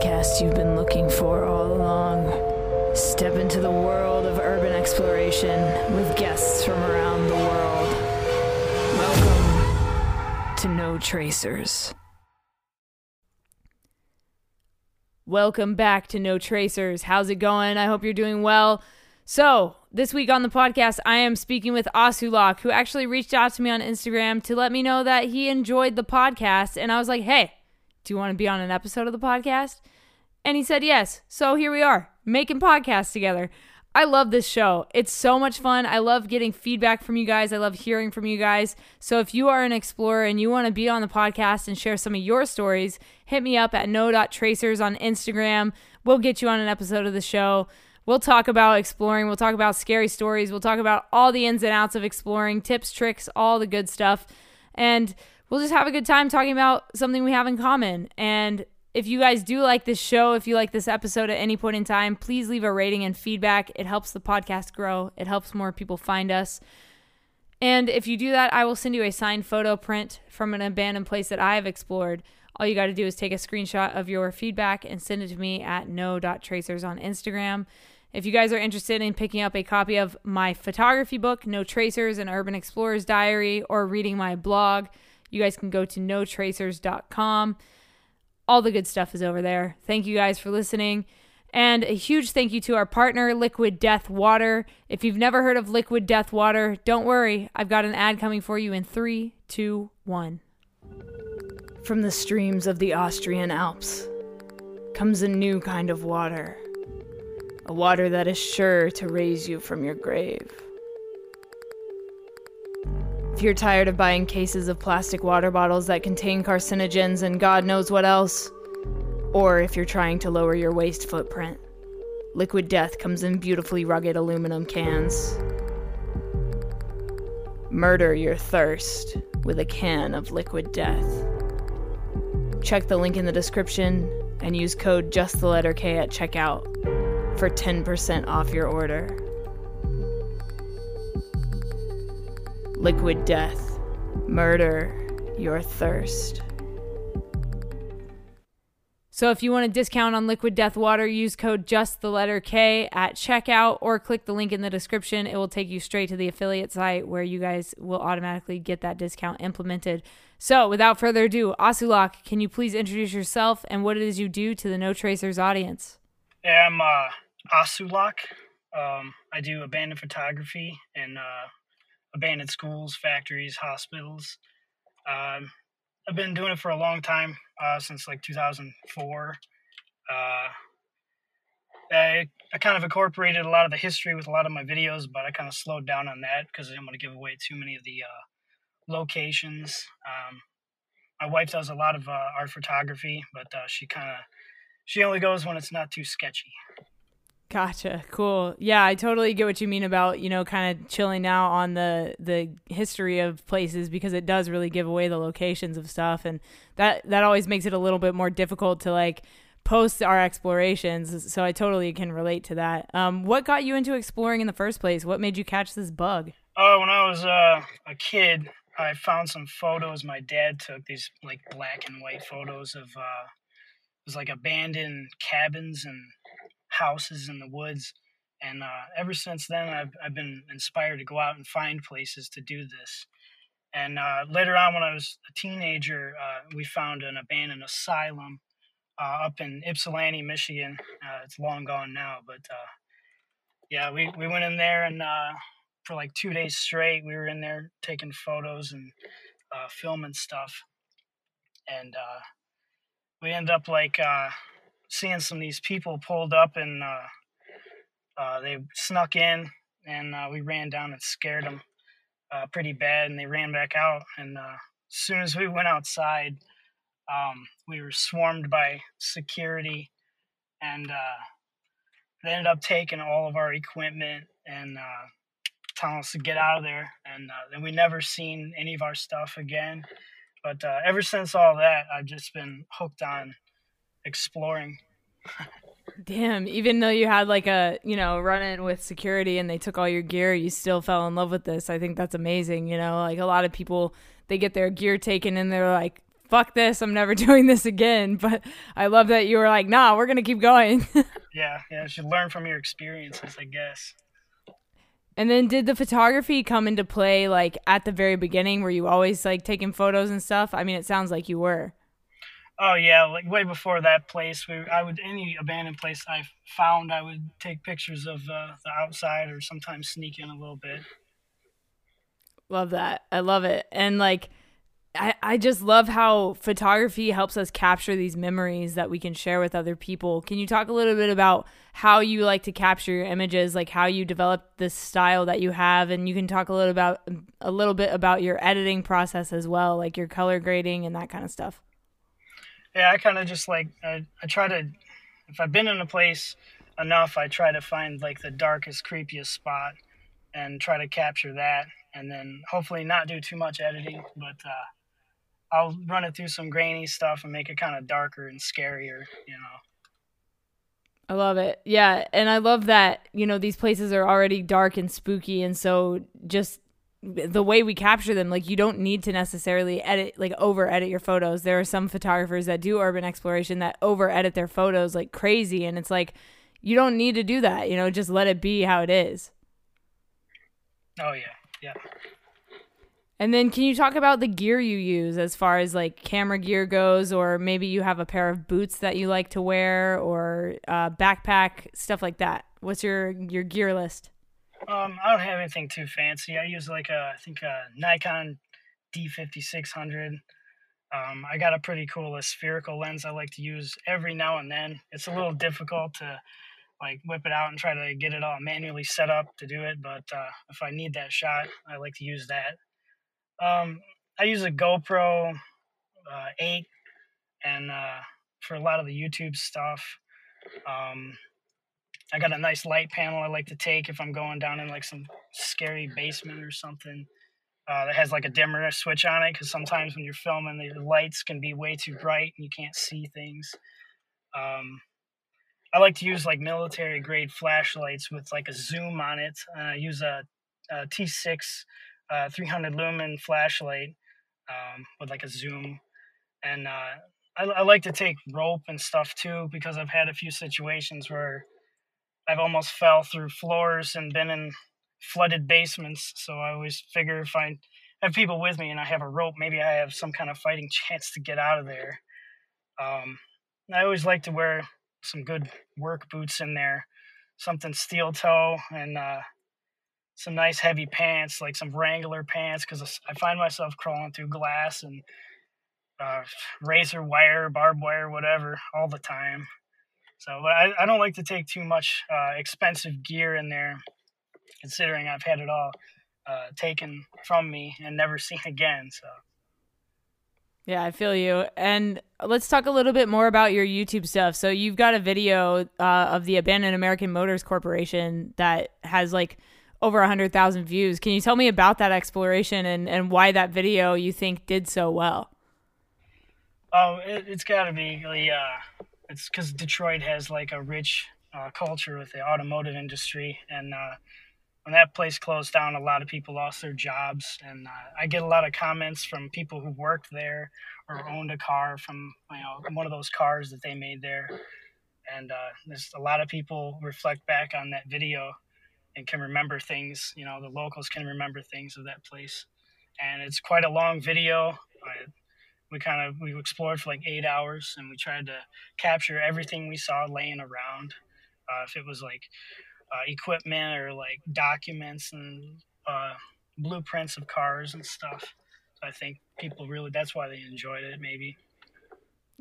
podcast you've been looking for all along. Step into the world of urban exploration with guests from around the world. Welcome to No Tracers. Welcome back to No Tracers. How's it going? I hope you're doing well. So, this week on the podcast, I am speaking with Ahsulak, who actually reached out to me on Instagram to let me know that he enjoyed the podcast. And I was like, hey, do you want to be on an episode of the podcast? And he said yes. So here we are, making podcasts together. I love this show. It's so much fun. I love getting feedback from you guys. I love hearing from you guys. So if you are an explorer and you want to be on the podcast and share some of your stories, hit me up at no.tracers on Instagram. We'll get you on an episode of the show. We'll talk about exploring. We'll talk about scary stories. We'll talk about all the ins and outs of exploring, tips, tricks, all the good stuff. And we'll just have a good time talking about something we have in common. And if you guys do like this show, if you like this episode at any point in time, please leave a rating and feedback. It helps the podcast grow, it helps more people find us. And if you do that, I will send you a signed photo print from an abandoned place that I have explored. All you got to do is take a screenshot of your feedback and send it to me at no.tracers on Instagram. If you guys are interested in picking up a copy of my photography book, No Tracers, an Urban Explorer's Diary, or reading my blog, you guys can go to notracers.com. All the good stuff is over there. Thank you guys for listening. And a huge thank you to our partner, Liquid Death Water. If you've never heard of Liquid Death Water, don't worry. I've got an ad coming for you in three, two, one. From the streams of the Austrian Alps comes a new kind of water a water that is sure to raise you from your grave. If you're tired of buying cases of plastic water bottles that contain carcinogens and God knows what else, or if you're trying to lower your waste footprint, Liquid Death comes in beautifully rugged aluminum cans. Murder your thirst with a can of Liquid Death. Check the link in the description and use code just the letter K at checkout for 10% off your order. Liquid Death. Murder your thirst. So if you want a discount on Liquid Death Water, use code just the letter K at checkout or click the link in the description. It will take you straight to the affiliate site where you guys will automatically get that discount implemented. So without further ado, Ahsulak, can you please introduce yourself and what it is you do to the No Tracers audience? Yeah, I'm uh, Ahsulak. Um, I do abandoned photography and uh, abandoned schools, factories, hospitals. Um, I've been doing it for a long time, uh, since like 2004. Uh, I, I kind of incorporated a lot of the history with a lot of my videos, but I kind of slowed down on that because I didn't want to give away too many of the uh, locations. Um, my wife does a lot of uh, art photography, but uh, she kind of she only goes when it's not too sketchy. Gotcha. Cool. Yeah, I totally get what you mean about, you know, kind of chilling out on the the history of places because it does really give away the locations of stuff and that that always makes it a little bit more difficult to like post our explorations. So I totally can relate to that. Um, what got you into exploring in the first place? What made you catch this bug? Oh, when I was uh, a kid, I found some photos my dad took. These like black and white photos of uh, it was like abandoned cabins and houses in the woods. And uh, ever since then, I've, I've been inspired to go out and find places to do this. And uh, later on, when I was a teenager, uh, we found an abandoned asylum uh, up in Ypsilanti, Michigan. Uh, it's long gone now, but uh, yeah, we, we went in there and for like two days straight, we were in there taking photos and filming stuff. And we ended up like seeing some of these people pulled up and uh, uh, they snuck in and uh, we ran down and scared them uh, pretty bad and they ran back out and uh, as soon as we went outside um, we were swarmed by security and uh, they ended up taking all of our equipment and telling us to get out of there and then we never seen any of our stuff again. But ever since all that i've just been hooked on exploring. Damn, even though you had like a, you know, run in with security and they took all your gear, you still fell in love with this. I think that's amazing. You know, like a lot of people, they get their gear taken and they're like fuck this, I'm never doing this again. But I love that you were like, nah, we're gonna keep going. yeah, yeah, you should learn from your experiences, I guess. And then did the photography come into play like at the very beginning? Were you always like taking photos and stuff? I mean, it sounds like you were. Oh yeah, like way before that place, we I would any abandoned place I found, I would take pictures of uh, the outside or sometimes sneak in a little bit. Love that. I love it. And like I, I just love how photography helps us capture these memories that we can share with other people. Can you talk a little bit about how you like to capture your images, like how you develop this style that you have, and you can talk a little about a little bit about your editing process as well, like your color grading and that kind of stuff. Yeah, I kind of just like I, I try to if I've been in a place enough, I try to find like the darkest, creepiest spot and try to capture that, and then hopefully not do too much editing, but uh, I'll run it through some grainy stuff and make it kind of darker and scarier, you know. I love it. Yeah, and I love that, you know, these places are already dark and spooky and so just the way we capture them, like you don't need to necessarily edit like over edit your photos. There are some photographers that do urban exploration that over edit their photos like crazy and it's like you don't need to do that, you know, just let it be how it is. Oh yeah. Yeah. And then can you talk about the gear you use as far as like camera gear goes, or maybe you have a pair of boots that you like to wear, or uh, backpack stuff like that? What's your your gear list? Um, I don't have anything too fancy. I use like a I think a Nikon D5600. Um, I got a pretty cool a spherical lens I like to use every now and then. It's a little difficult to like whip it out and try to get it all manually set up to do it, but uh, if I need that shot, I like to use that. Um, I use a GoPro uh, 8 and uh, for a lot of the YouTube stuff. Um, I got a nice light panel I like to take if I'm going down in like some scary basement or something. Uh, that has like a dimmer switch on it because sometimes when you're filming, the lights can be way too bright and you can't see things. Um, I like to use like military grade flashlights with like a zoom on it. Uh, I use a a T6 uh, 300 lumen flashlight um, with like a zoom. And uh, I, I, like to take rope and stuff too because I've had a few situations where I've almost fell through floors and been in flooded basements. So I always figure if I have people with me and I have a rope, maybe I have some kind of fighting chance to get out of there. Um, I always like to wear some good work boots in there, something steel toe and uh, some nice heavy pants, like some Wrangler pants, because I find myself crawling through glass and uh, razor wire, barbed wire, whatever, all the time. So, but I, I don't like to take too much uh, expensive gear in there, considering I've had it all uh, taken from me and never seen again. So. Yeah, I feel you. And let's talk a little bit more about your YouTube stuff. So you've got a video uh, of the Abandoned American Motors Corporation that has like over 100,000 views. Can you tell me about that exploration and, and why that video you think did so well? Oh, it, has got to be the, uh, it's because Detroit has like a rich uh, culture with the automotive industry. And uh, when that place closed down, a lot of people lost their jobs. And uh, I get a lot of comments from people who worked there or owned a car from, you know, one of those cars that they made there. And uh, there's a lot of people reflect back on that video and can remember things. You know, the locals can remember things of that place. And it's quite a long video. We kind of we explored for like eight hours, and we tried to capture everything we saw laying around. Uh, if it was like uh, equipment or like documents and uh, blueprints of cars and stuff. So I think people really that's why they enjoyed it, maybe.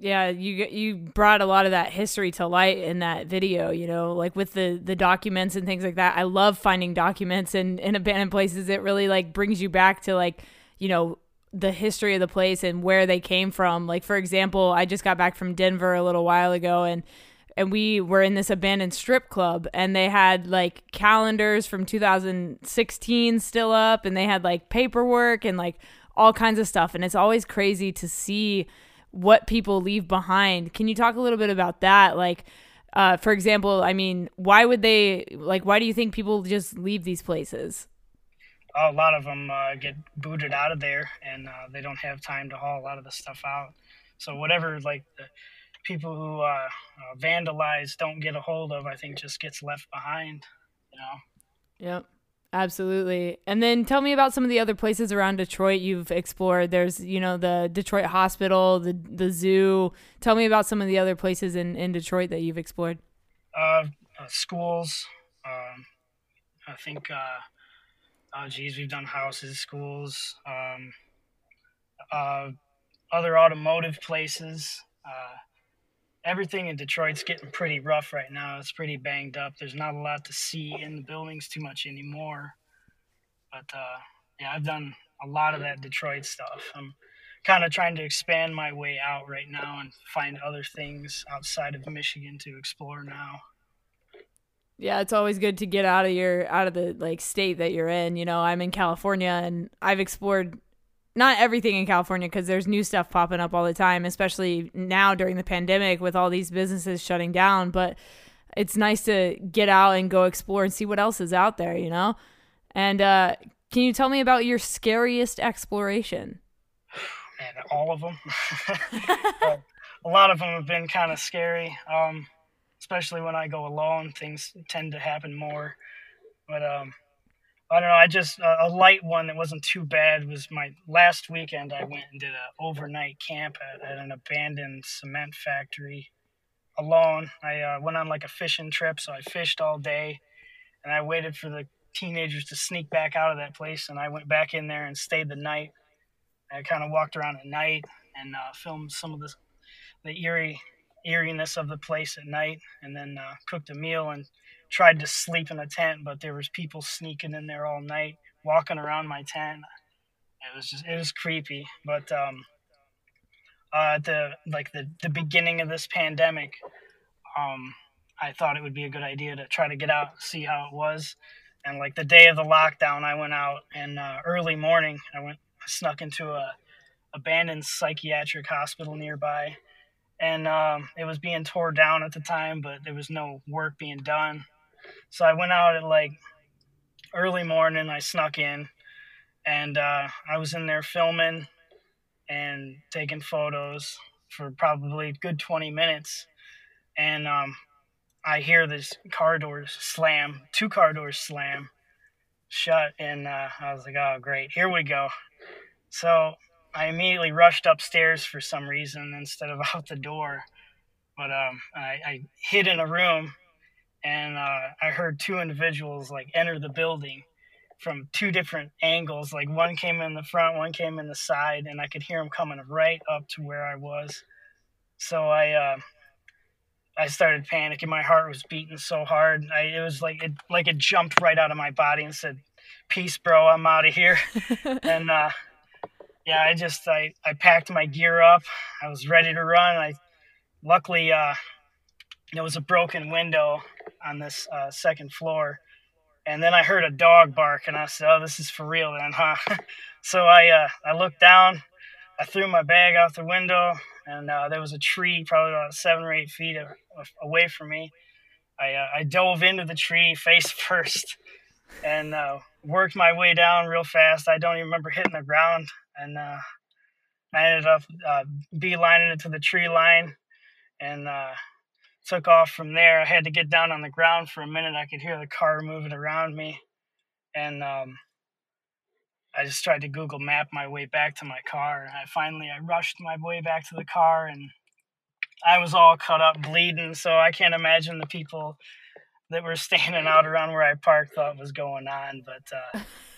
Yeah, you you brought a lot of that history to light in that video, you know, like with the the documents and things like that. I love finding documents in in abandoned places. It really like brings you back to like, you know, the history of the place and where they came from. Like for example, I just got back from Denver a little while ago and and we were in this abandoned strip club and they had like calendars from 2016 still up and they had like paperwork and like all kinds of stuff and it's always crazy to see what people leave behind. Can you talk a little bit about that? Like, uh, for example, I mean, why would they like? Why do you think people just leave these places? A lot of them uh, get booted out of there, and uh, they don't have time to haul a lot of the stuff out. So whatever like the people who uh, uh, vandalize don't get a hold of, I think just gets left behind. You know. Yep. Absolutely. And then tell me about some of the other places around Detroit you've explored. There's, you know, the Detroit Hospital, the the zoo. Tell me about some of the other places in, in Detroit that you've explored. Uh, uh schools. Um, I think, uh, oh, geez, we've done houses, schools, um, uh, other automotive places. Uh, everything in Detroit's getting pretty rough right now. It's pretty banged up. There's not a lot to see in the buildings too much anymore. But uh, yeah, I've done a lot of that Detroit stuff. I'm kind of trying to expand my way out right now and find other things outside of Michigan to explore now. Yeah, it's always good to get out of your out of the like state that you're in. You know, I'm in California and I've explored not everything in California because there's new stuff popping up all the time, especially now during the pandemic with all these businesses shutting down. But it's nice to get out and go explore and see what else is out there, you know? And uh, can you tell me about your scariest exploration? Man, all of them. a lot of them have been kind of scary, um, especially when I go alone. Things tend to happen more. But um, I don't know. I just uh, a light one that wasn't too bad was my last weekend. I went and did an overnight camp at, at an abandoned cement factory alone. I uh, went on like a fishing trip, so I fished all day, and I waited for the teenagers to sneak back out of that place, and I went back in there and stayed the night. I kind of walked around at night and uh, filmed some of the the eerie eeriness of the place at night, and then uh, cooked a meal and tried to sleep in a tent, but there was people sneaking in there all night, walking around my tent. It was just it was creepy. But um, uh, the like the the beginning of this pandemic, um, I thought it would be a good idea to try to get out, see how it was. And like the day of the lockdown, I went out and uh, early morning, I went I snuck into a abandoned psychiatric hospital nearby and um, it was being tore down at the time, but there was no work being done. So I went out at like early morning. I snuck in, and uh, I was in there filming and taking photos for probably good 20 minutes. And um, I hear this car doors slam, two car doors slam shut, and uh, I was like, "Oh, great, here we go." So I immediately rushed upstairs for some reason instead of out the door. But um, I, I hid in a room and uh, I heard two individuals like enter the building from two different angles. Like one came in the front, one came in the side, and I could hear them coming right up to where I was. So I uh, I started panicking. My heart was beating so hard. I, it was like it like it jumped right out of my body and said, "Peace, bro. I'm out of here." and uh, yeah, I just I I packed my gear up. I was ready to run. I luckily uh, there was a broken window on this uh, second floor. And then I heard a dog bark, and I said, "Oh, this is for real, then, huh?" so I uh, I looked down, I threw my bag out the window, and uh, there was a tree probably about seven or eight feet away from me. I uh, I dove into the tree face first, and uh, worked my way down real fast. I don't even remember hitting the ground, and uh, I ended up beelining it to the tree line, and took off from there. I had to get down on the ground for a minute. I could hear the car moving around me, and um, I just tried to Google Map my way back to my car. And I finally I rushed my way back to the car, and I was all cut up, bleeding. So I can't imagine the people that were standing out around where I parked thought was going on. But uh,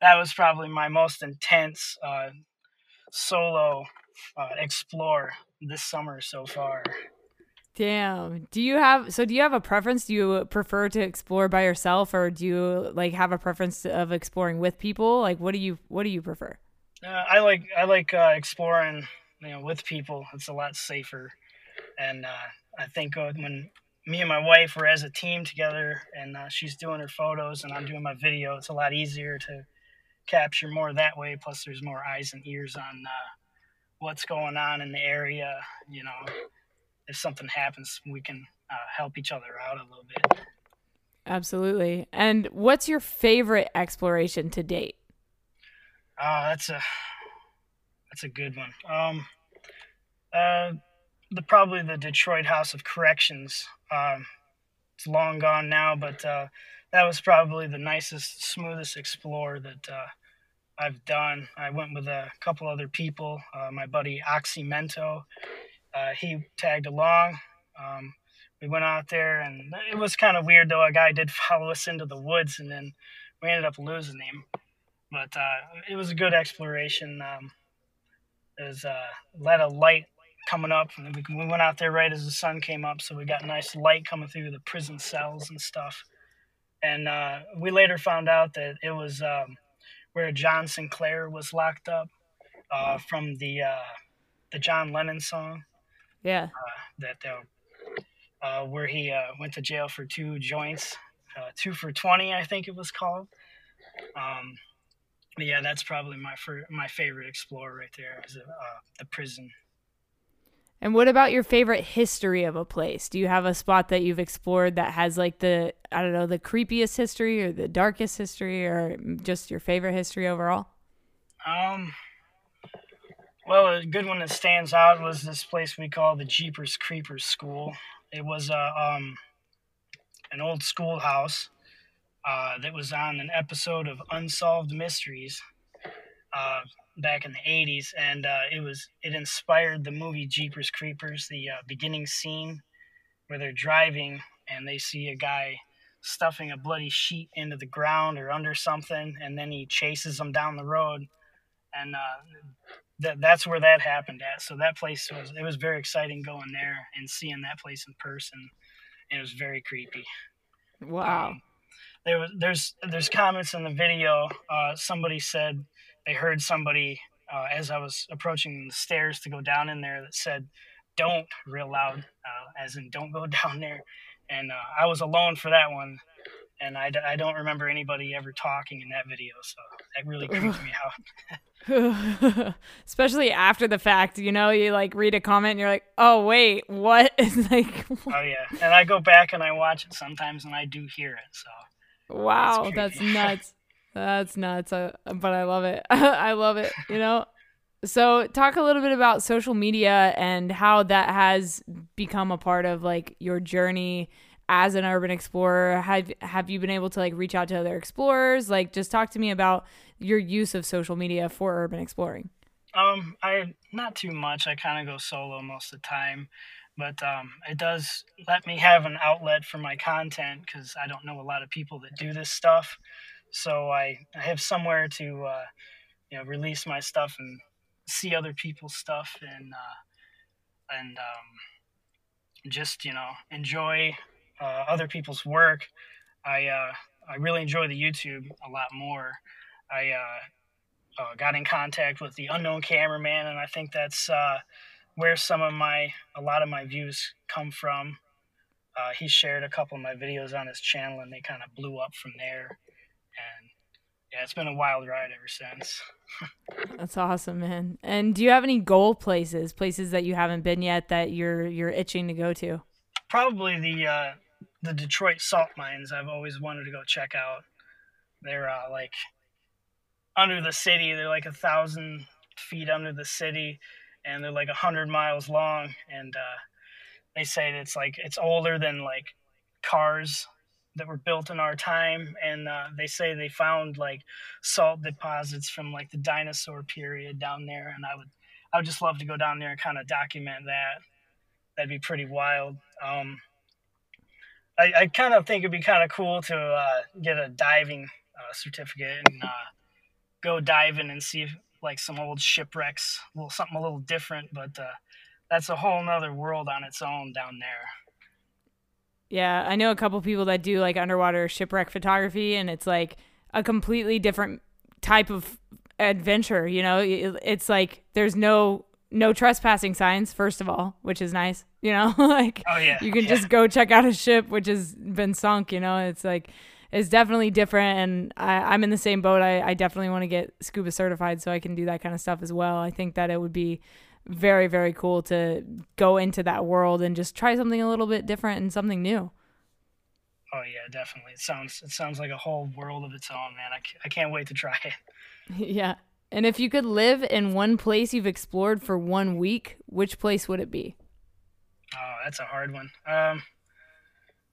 that was probably my most intense uh, solo uh, explore this summer so far. Damn. Do you have so do you have a preference? Do you prefer to explore by yourself or do you like have a preference of exploring with people? Like what do you what do you prefer? Uh, I like I like uh, exploring, you know, with people. It's a lot safer. And uh, I think when me and my wife were as a team together and uh, she's doing her photos and I'm doing my video, it's a lot easier to capture more that way. Plus there's more eyes and ears on uh, what's going on in the area, you know if something happens, we can uh, help each other out a little bit. Absolutely. And what's your favorite exploration to date? Oh, that's a that's a good one. Um, uh, the probably the Detroit House of Corrections. Um, it's long gone now, but uh, that was probably the nicest, smoothest explore that uh, I've done. I went with a couple other people. Uh, my buddy Oxymento, uh, he tagged along. Um, we went out there, and it was kind of weird though. A guy did follow us into the woods, and then we ended up losing him. But uh, it was a good exploration. Um, was uh, a lot of light coming up. And we went out there right as the sun came up, so we got nice light coming through the prison cells and stuff. And uh, we later found out that it was um, where John Sinclair was locked up uh, from the uh, the John Lennon song. Yeah. Uh, that uh, where he uh, went to jail for two joints, two for twenty, I think it was called. Um, yeah, that's probably my fir- my favorite explorer right there is the prison and what about your favorite history of a place? Do you have a spot that you've explored that has like the I don't know, the creepiest history or the darkest history or just your favorite history overall? Um well, a good one that stands out was this place we call the Jeepers Creepers School. It was a um an old schoolhouse uh, that was on an episode of Unsolved Mysteries. Uh, back in the 80s and uh, it was it inspired the movie jeepers creepers the uh, beginning scene where they're driving and they see a guy stuffing a bloody sheet into the ground or under something and then he chases them down the road. And uh, that that's where that happened at. So that place was it was very exciting going there and seeing that place in person. It was very creepy. Wow. Um, there was there's there's comments in the video uh, somebody said they heard somebody uh, as I was approaching the stairs to go down in there that said, "Don't" real loud, uh, as in "Don't go down there." And uh, I was alone for that one, and I d- I don't remember anybody ever talking in that video, so that really creeped me out. Especially after the fact, you know, you like read a comment and you're like, "Oh wait, what?" It's like, oh yeah, and I go back and I watch it sometimes, and I do hear it. So wow, that's nuts. That's nuts. Uh, but I love it. I love it, you know? So, talk a little bit about social media and how that has become a part of like your journey as an urban explorer. Have have you been able to like reach out to other explorers? Like just talk to me about your use of social media for urban exploring. Um, I not too much. I kind of go solo most of the time, but um, it does let me have an outlet for my content because I don't know a lot of people that do this stuff so I, I have somewhere to uh, you know release my stuff and see other people's stuff and uh, and um, just you know enjoy uh, other people's work. I uh, I really enjoy the YouTube a lot more. I uh, uh, got in contact with the unknown cameraman, and I think that's where some of my a lot of my views come from. he shared a couple of my videos on his channel, and they kind of blew up from there yeah, it's been a wild ride ever since. That's awesome, man. And do you have any goal places, places that you haven't been yet that you're you're itching to go to? Probably the uh, the Detroit salt mines. I've always wanted to go check out. They're uh, like under the city. They're like a thousand feet under the city, and they're like a hundred miles long. And uh, they say it's like it's older than like cars that were built in our time, and uh, they say they found like salt deposits from like the dinosaur period down there, and I would I would just love to go down there and kind of document that. That'd be pretty wild. Um, I, I kind of think it'd be kind of cool to uh, get a diving uh, certificate and uh, go diving and see if, like some old shipwrecks, well, something a little different, but uh, that's a whole nother world on its own down there. Yeah, I know a couple people that do like underwater shipwreck photography, and it's like a completely different type of adventure. You know, it's like there's no no trespassing signs first of all, which is nice. You know, like oh, yeah. you can yeah. just go check out a ship which has been sunk. You know, it's like it's definitely different, and I, I'm in the same boat. I, I definitely want to get scuba certified so I can do that kind of stuff as well. I think that it would be very very cool to go into that world and just try something a little bit different and something new Oh yeah, definitely. It sounds it sounds like a whole world of its own, man. I, I can't wait to try it. yeah. And if you could live in one place you've explored for one week, which place would it be? Oh, that's a hard one. Um,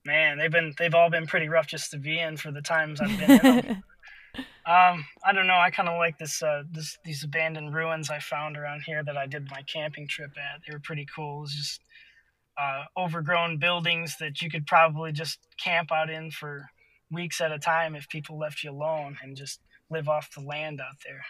man, they've been they've all been pretty rough just to be in for the times I've been in them. Um, I don't know. I kind of like this uh, this these abandoned ruins I found around here that I did my camping trip at. They were pretty cool. It was just uh, overgrown buildings that you could probably just camp out in for weeks at a time if people left you alone and just live off the land out there.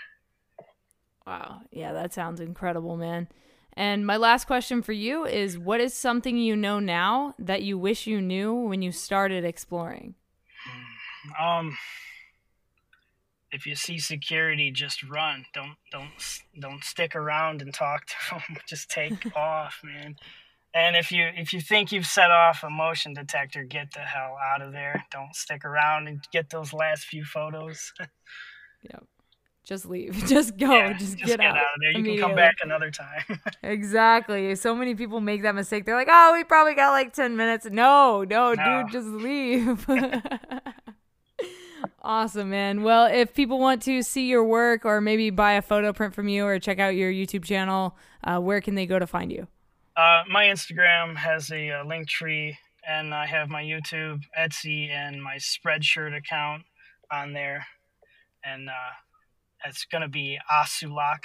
Wow. Yeah, that sounds incredible, man. And my last question for you is what is something you know now that you wish you knew when you started exploring? Um if you see security just run. Don't don't don't stick around and talk to them. just take off, man. And if you if you think you've set off a motion detector, get the hell out of there. Don't stick around and get those last few photos. yep. Just leave. Just go. Yeah, just, just, get, get out. out. of there. You can come back another time. exactly. So many people make that mistake. They're like, "Oh, we probably got like 10 minutes." No, no, no. dude, just leave. Awesome, man. Well, if people want to see your work or maybe buy a photo print from you or check out your YouTube channel, uh, where can they go to find you? Uh, my Instagram has a, a link tree, and I have my YouTube, Etsy, and my Spreadshirt account on there. And uh, it's going to be Ahsulak,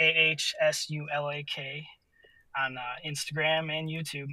A H S U L A K, on uh, Instagram and YouTube.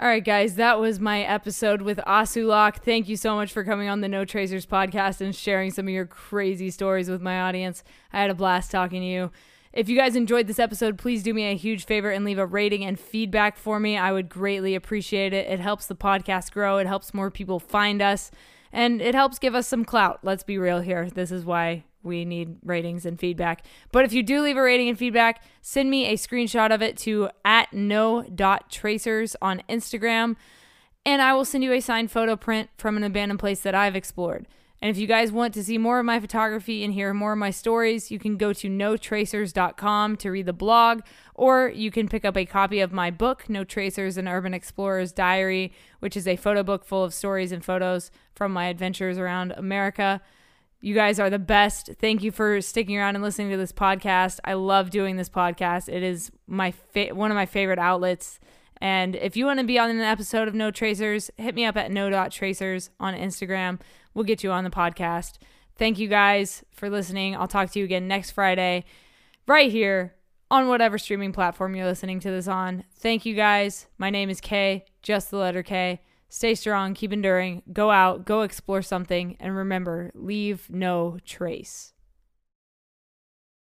All right, guys, that was my episode with Ahsulak. Thank you so much for coming on the No Tracers podcast and sharing some of your crazy stories with my audience. I had a blast talking to you. If you guys enjoyed this episode, please do me a huge favor and leave a rating and feedback for me. I would greatly appreciate it. It helps the podcast grow, it helps more people find us, and it helps give us some clout. Let's be real here. This is why we need ratings and feedback. But if you do leave a rating and feedback, send me a screenshot of it to at no.tracers on Instagram, and I will send you a signed photo print from an abandoned place that I've explored. And if you guys want to see more of my photography and hear more of my stories, you can go to notracers.com to read the blog, or you can pick up a copy of my book, No Tracers An Urban Explorer's Diary, which is a photo book full of stories and photos from my adventures around America. You guys are the best. Thank you for sticking around and listening to this podcast. I love doing this podcast. It is my fa- one of my favorite outlets. And if you want to be on an episode of No Tracers, hit me up at no.tracers on Instagram. We'll get you on the podcast. Thank you guys for listening. I'll talk to you again next Friday, right here on whatever streaming platform you're listening to this on. Thank you guys. My name is Kay, just the letter K. Stay strong, keep enduring, go out, go explore something, and remember, leave no trace.